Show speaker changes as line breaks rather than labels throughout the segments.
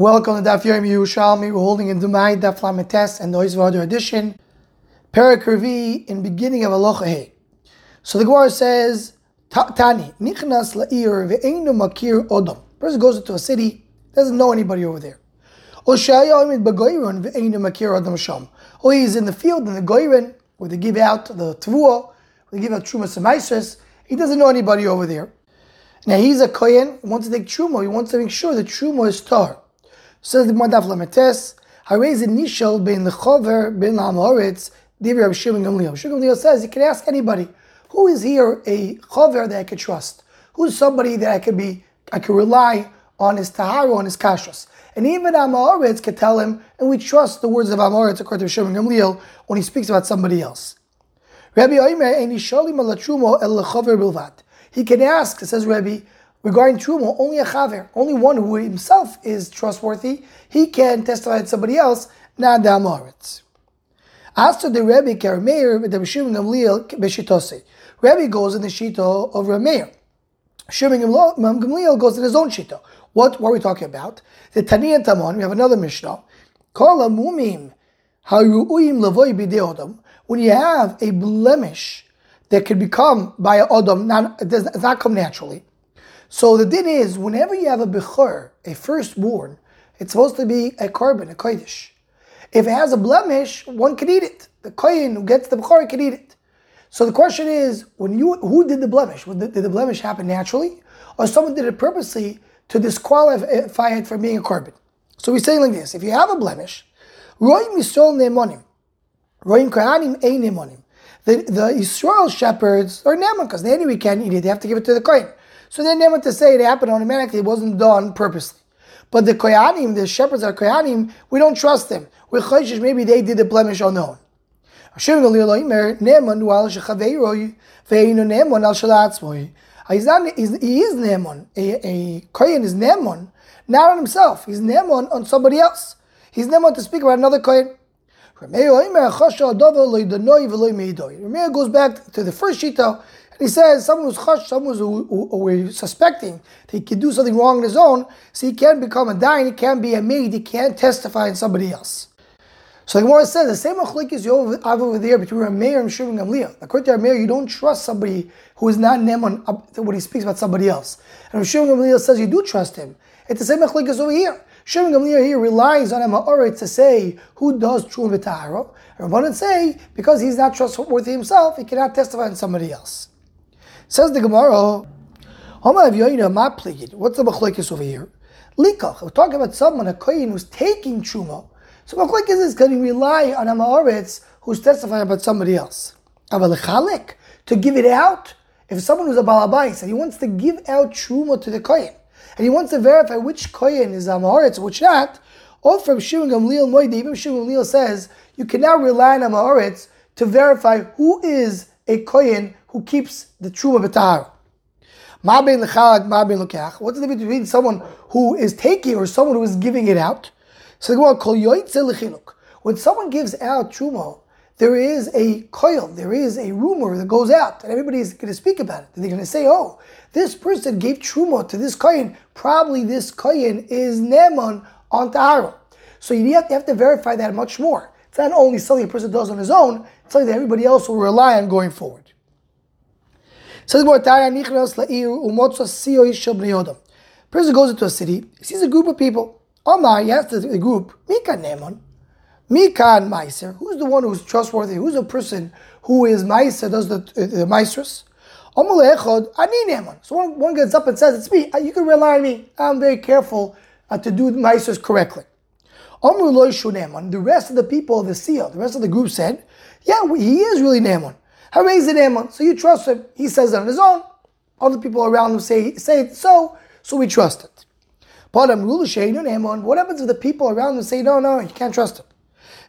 Welcome to Daf Yomi Yerushalmi. We're holding in Demai Daf Lamites and the Oizvadar edition. Perak in beginning of Aloha. So the Gemara says, Tani, Nichnas La'ir ve'einu makir odom. Person goes into a city, doesn't know anybody over there. Or oh, he's in the field in the Goyren, where they give out the Tvua, they give out Trumas and He doesn't know anybody over there. Now he's a Kohen, wants to take Truma, he wants to make sure that Truma is tar. Says the Madaf Lametes, Harez Nishal ben Lechover ben Lamoritz, Divi Rav Shimon Gamliel. Shimon Gamliel says you can ask anybody, who is here a Chover that I could trust? Who's somebody that I could be, I could rely on his Tahara, on his Kashrus? And even Amoritz could tell him, and we trust the words of Amoritz according to Shimon Gamliel when he speaks about somebody else. Rabbi Oimer. He can ask, says Rabbi, regarding Truma, only a Chaver, only one who himself is trustworthy, he can testify to somebody else, not the Amoritz. As to the Rebbe Karameir, the Shimon Gamliel Beshitose. Rebbe goes in the Shito of Rameir. Shimon Gamliel goes in his own Shito. What, what are we talking about? The Tani Tamon, we have another Mishnah. Mumim. When you have a blemish that could become by odom, not, it does not come naturally. So the din is, whenever you have a bechor, a firstborn, it's supposed to be a korban, a kodesh. If it has a blemish, one can eat it. The kohen who gets the bechor can eat it. So the question is, when you who did the blemish? Did the blemish happen naturally, or someone did it purposely to disqualify it from being a korban? So we say like this: If you have a blemish, roim yisrael ne'monim, roim kohanim ein. The the Israel shepherds are ne'mon because they anyway can't eat it; they have to give it to the kohen. So they're never to say it happened automatically; it wasn't done purposely. But the Koyanim, the shepherds are Koyanim, we don't trust them. We're choishish, maybe they did the blemish on their own. Ah, he's not, he is Ne'eman. A, a Kohen is Ne'eman, not on himself. He's Ne'eman on somebody else. He's Ne'eman to speak about another Kohen. Rameir goes back to the first Shita, and he says someone who's chash, someone who, who, who suspecting he can do something wrong on his own, so he can't become a dine, he can't be a maid, he can't testify in somebody else. So the Gemara says the same machlekes you have over there between Rameir and Shimon Gamliel. According to Rameir, you don't trust somebody who is not Neman when he speaks about somebody else. And Shimon Gamliel says you do trust him. It's the same machlekes over here. Shimon Gamliel here relies on Amaoret to say who does true v'tahara. And Rabbanan say because he's not trustworthy himself, he cannot testify on somebody else. Says the Gemara, What's the machlekes over here? Likach. We're talking about someone, a kohen who's taking truma so Machlek is can you rely on Amaretz who's testifying about somebody else? Avalechalik, to give it out. If someone who's a balabais and he wants to give out truma to the kohen, and he wants to verify which kohen is Amaretz, which not, all from Shimon Gamliel Moide, even Shimon Gamliel says you can now rely on Amaretz to verify who is a kohen who keeps the truma b'tahara. What's the difference between someone who is taking or someone who is giving it out? So the Gemara When someone gives out truma, there is a coil, there is a rumor that goes out, and everybody's going to speak about it. And they're going to say, "Oh, this person gave truma to this kohen. Probably this kohen is neman on tahara." So you have, to, have to verify that much more. It's not only something a person does on his own; it's something that everybody else will rely on going forward. Says Person goes into a city, he sees a group of people. Omar, he asks the group, Mika Nemon, Mika and Meiser, who's the one who's trustworthy? Who's the person who is Meiser, does the, uh, the Nemon. So one, one gets up and says, It's me, you can rely on me. I'm very careful uh, to do Meisers correctly. The rest of the people, of the seal, the rest of the group said, Yeah, he is really Nemon. So you trust him. He says it on his own. Other people around him say, say it so, so we trust it. But what happens if the people around him say, no, no, you can't trust him?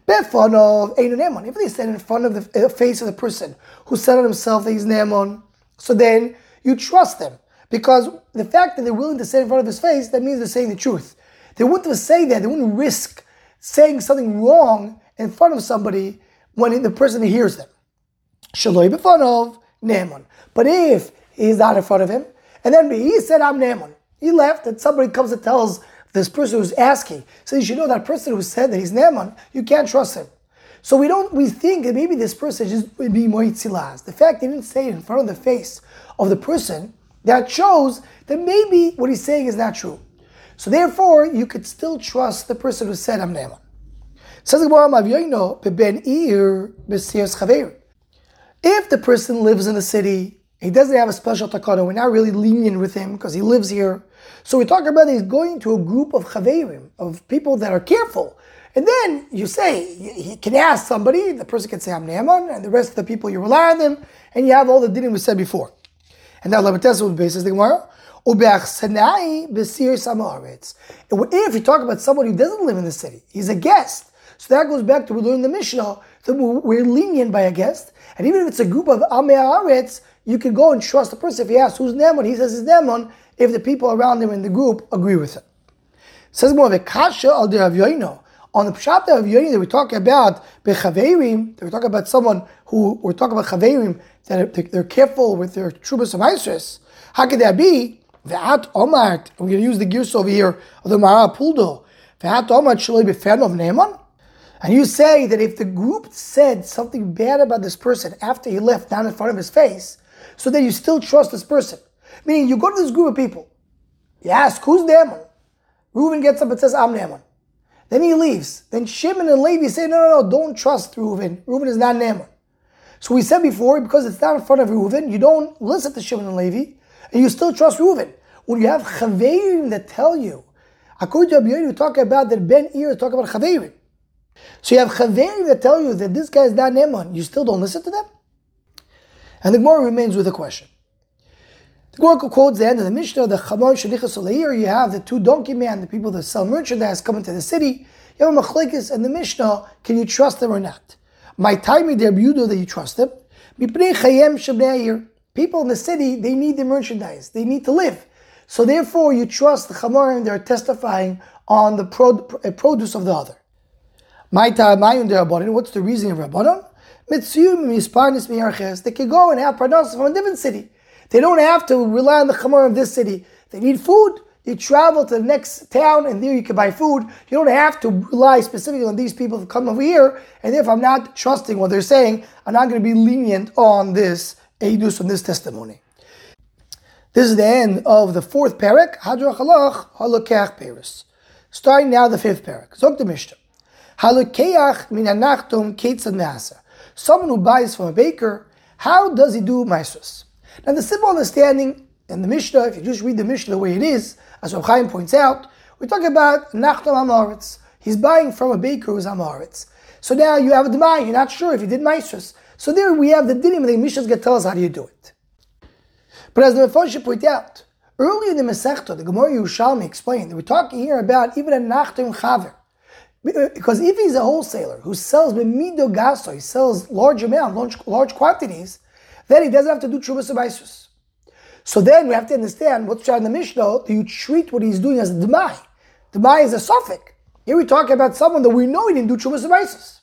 If they stand in front of the uh, face of the person who said on himself that he's Ne'emon, so then you trust them. Because the fact that they're willing to say in front of his face, that means they're saying the truth. They wouldn't have said that, they wouldn't risk saying something wrong in front of somebody when the person hears them. Shaloi b'fanov, Ne'emon. But if he's not in front of him, and then he said, I'm Ne'emon, he left, and somebody comes and tells this person who's asking. So you should know that person who said that he's Naaman, you can't trust him. So we don't we think that maybe this person just would be moitzilaz. The fact he didn't say it in front of the face of the person, that shows that maybe what he's saying is not true. So therefore, you could still trust the person who said I'm Naaman. Says If the person lives in the city, he doesn't have a special takana, we're not really lenient with him because he lives here. So we talk about he's going to a group of chaverim, of people that are careful. And then you say, he can ask somebody, the person can say, I'm Naaman, and the rest of the people, you rely on them, and you have all the dinim we said before. And that Lamatesa would basis the Gemara. If you talk about someone who doesn't live in the city, he's a guest. So that goes back to we learned the Mishnah we're lenient by a guest. And even if it's a group of Amei you can go and trust the person. If he asks who's Naaman, he says it's Naaman, if the people around him in the group agree with him. Says more of a kasha al on the pshat of Yoni that we talk about bechaverim, that we talk about someone who we're talking about chaverim that they're careful with their trubas of Isres. How could that be? Ve'at omart. We're going to use the gears over here of the Mara Puldo. Ve'at omart shall be fan of Naaman. And you say that if the group said something bad about this person after he left down in front of his face, so that you still trust this person. Meaning you go to this group of people, you ask, who's Naaman? Reuben gets up and says, I'm Naaman. Then he leaves. Then Shimon and Levi say, no, no, no, don't trust Reuven. Reuven is not Naaman. So we said before, because it's not in front of Reuven, you don't listen to Shimon and Levi, and you still trust Reuven. When you have Chaverim that tell you, according to Abiyani, we talk about that Ben Ir talk about Chaverim. So you have Chaverim that tell you that this guy is not Naaman, you still don't listen to them? And the Gemara remains with a question. The Gemara quotes the end of the Mishnah, the Chamon Shalichas Olayir, you have the two donkey men, the people that sell merchandise coming to the city. You have a Machlekes and the Mishnah, can you trust them or not? My time there Yehuda that you trust them. People in the city, they need the merchandise, they need to live. So therefore, you trust the Chamorim, they're testifying on the uh, produce of the other. What's the reason of Rabbanon? They can go and have parnas from a different city. They don't have to rely on the chamor of this city. They need food. You travel to the next town and there you can buy food. You don't have to rely specifically on these people to come over here. And if I'm not trusting what they're saying, I'm not going to be lenient on this edus, on this testimony. This is the end of the fourth parak, Hadrach Halach, Halakach Paris. Starting now the fifth parak. Zok the Mishnah. Halakeach min anachtum ketzad. Someone who buys from a baker, how does he do maestros? Now, the simple understanding in the Mishnah, if you just read the Mishnah the way it is, as Rav Chaim points out, we're talking about Nachtam Amaretz. He's buying from a baker who's Amaretz. So now you have a Demai, you're not sure if he did Maestros. So there we have the dinim, the Mishnah's going to tell us how do you do it. But as the Mephoshah point out, earlier in the Masechta, the Gemara Yerushalmi explained that we're talking here about even a Nachtam Chaver. Because if he's a wholesaler who sells b'mido gaso, he sells large amounts, large, large quantities, then he doesn't have to do Trubas Abaisus. So then we have to understand what's in the Mishnah, do you treat what he's doing as Demai? Demai is a suffix. Here we talk about someone that we know he didn't do Trubas Abaisus.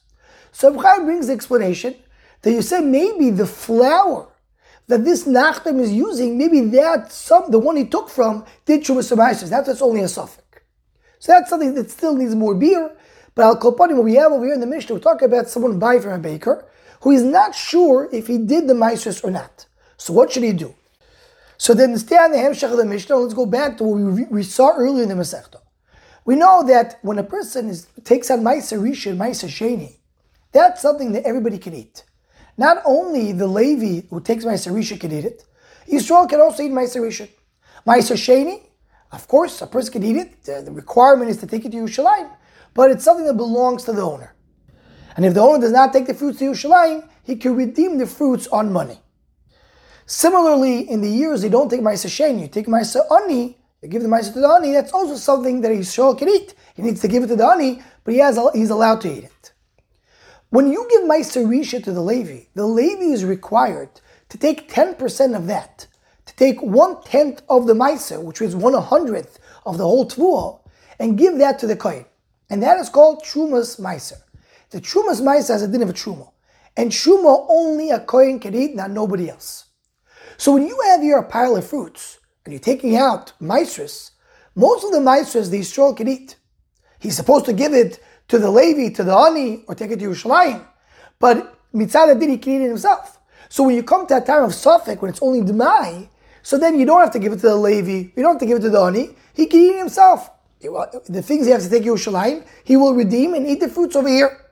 So Chaim brings the explanation that you say maybe the flour that this Nachtem is using, maybe that some the one he took from did Trubas Abaisus. That's, that's only a suffix. So that's something that still needs more beer. But Al Kopanim, what we have over here in the Mishnah, we talk about someone buying from a baker who is not sure if he did the Maestros or not. So what should he do? So then stay on the Hemshech of the Mishnah, let's go back to what we, we saw earlier in the Masechta. We know that when a person is, takes on Meiser Rishon, Meiser Sheni, that's something that everybody can eat. Not only the Levi who takes Meiser Rishon can eat it, Yisrael can also eat Meiser Rishon. Meiser Sheni, of course, a person can eat it. The, requirement is to take it to Yerushalayim, but it's something that belongs to the owner. And if the owner does not take the fruits to Yerushalayim, he can redeem the fruits on money. Similarly, in the years they don't take Maisa Sheni, you take Maisa Ani, you give the Maisa to the Ani, that's also something that Yisrael can eat. He needs to give it to the Ani, but he has, he's allowed to eat it. When you give Maisa Risha to the Levi, the Levi is required to take 10% of that, take one tenth of the Maisa, which is one hundredth of the whole Tvuah, and give that to the Kohen. And that is called Trumas Meiser. The Trumas Maisa has a din of a Truma. And Truma only a Kohen can eat, not nobody else. So when you have your pile of fruits and you're taking out Maestris, Most of the Maisers the Yisrael can eat. He's supposed to give it to the Levi, to the Ani, or take it to Yerushalayim. But Mitzad did he can eat it himself. So when you come to a time of Safek, when it's only Demai, so then you don't have to give it to the Levi, you don't have to give it to the Ani, he can eat himself. The things he has to take Yerushalayim, he will redeem and eat the fruits over here.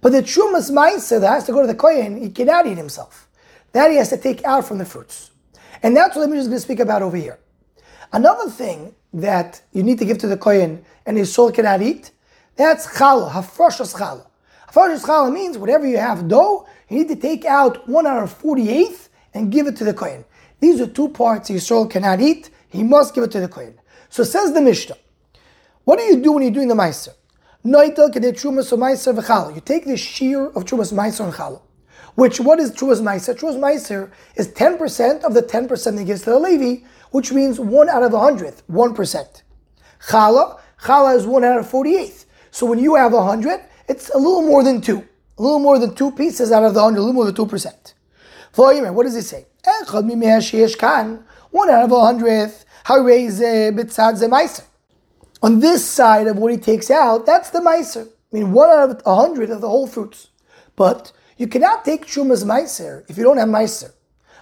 But the Trumas Maisa that has to go to the Kohen, he cannot eat himself. That he has to take out from the fruits. And that's what I'm just going to speak about over here. Another thing that you need to give to the Kohen and his soul cannot eat, that's challah, hafroshas challah. Hafroshas challah means whatever you have dough, you need to take out one out of 48th and give it to the Kohen. These are two parts Yisrael cannot eat. He must give it to the Kohen. So says the Mishnah. What do you do when you're doing the Meiser? You take the shear of Trumas Meiser and Challah. Which, what is Trumas Meiser? Trumas Meiser is 10% of the 10% he gives to the Levi, which means 1 out of a hundredth, 1%. Challah, Challah is 1 out of 48th. So when you have a 100, it's a little more than 2. A little more than 2 pieces out of the 100, a little more than 2%. What does it say? 1 out of a hundredth. On this side of what he takes out, that's the meiser. I mean, one out of a hundred of the whole fruits. But you cannot take Shuma's meiser if you don't have meiser.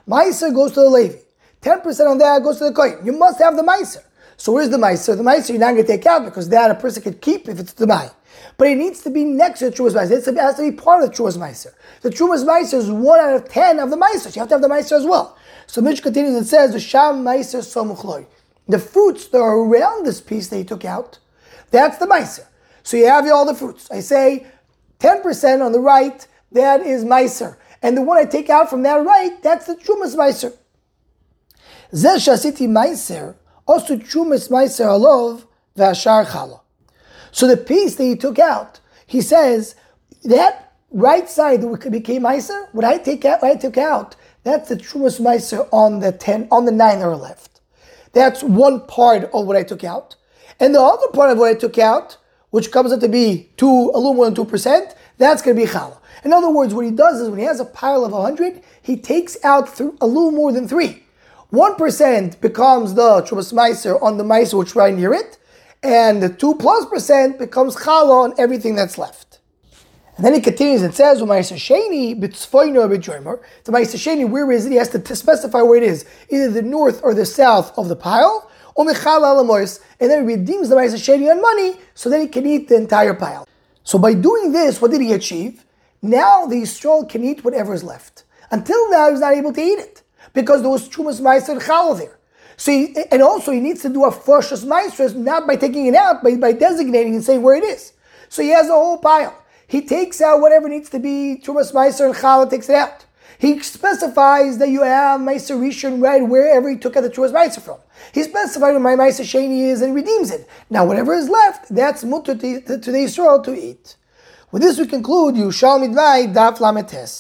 Meiser goes to the Levi. 10% on that goes to the Kohen. You must have the meiser. So where's the meiser? The meiser you're not going to take out because that a person could keep if it's the mai. But it needs to be next to the Trumas Meiser. It has to be part of the Trumas Meiser. The Trumas Meiser is one out of ten of the Meiser. You have to have the Meiser as well. So Mitch continues and says, the Sham Meiser Somuchloi. The fruits that are around this piece that he took out, that's the Meiser. So you have all the fruits. I say 10% on the right, that is Meiser. And the one I take out from that right, that's the Trumas Meiser. Zeh Shasiti Meiser, also Trumas Meiser Alov, Vashar Chala. So the piece that he took out, he says, that right side that became Meiser, what I take out, what I took out, that's the truest Meiser on the ten, on the nine are left. That's one part of what I took out. And the other part of what I took out, which comes out to be two, a little more than 2%, that's going to be challah. In other words, what he does is when he has a pile of 100, he takes out th- a little more than three. 1% becomes the Trumas Meiser on the Meiser which right near it, and the 2 plus percent becomes challah on everything that's left. And then he continues and says, "Umayis sheni b'tzfoino b'joimer." The Ma'aser sheni, where is it? He has to specify where it is, either the north or the south of the pile, or mechal and then he redeems the Ma'aser sheni on money, so then he can eat the entire pile. So by doing this, what did he achieve? Now the Yisrael can eat whatever is left. Until now, he's not able to eat it because there was chumas ma'aser and there. So he, and also he needs to do a first ma'aser not by taking it out, but by designating and saying where it is. So he has a whole pile. He takes out whatever needs to be Trumas Meiser and Challah takes it out. He specifies that you have Meiser Rishon right wherever he took out the Trumas Meiser from. He specifies where my Meiser Sheni is and redeems it. Now, whatever is left, that's mutter to the Israel to eat. With this, we conclude Yerushalmi Demai Daf Lametes.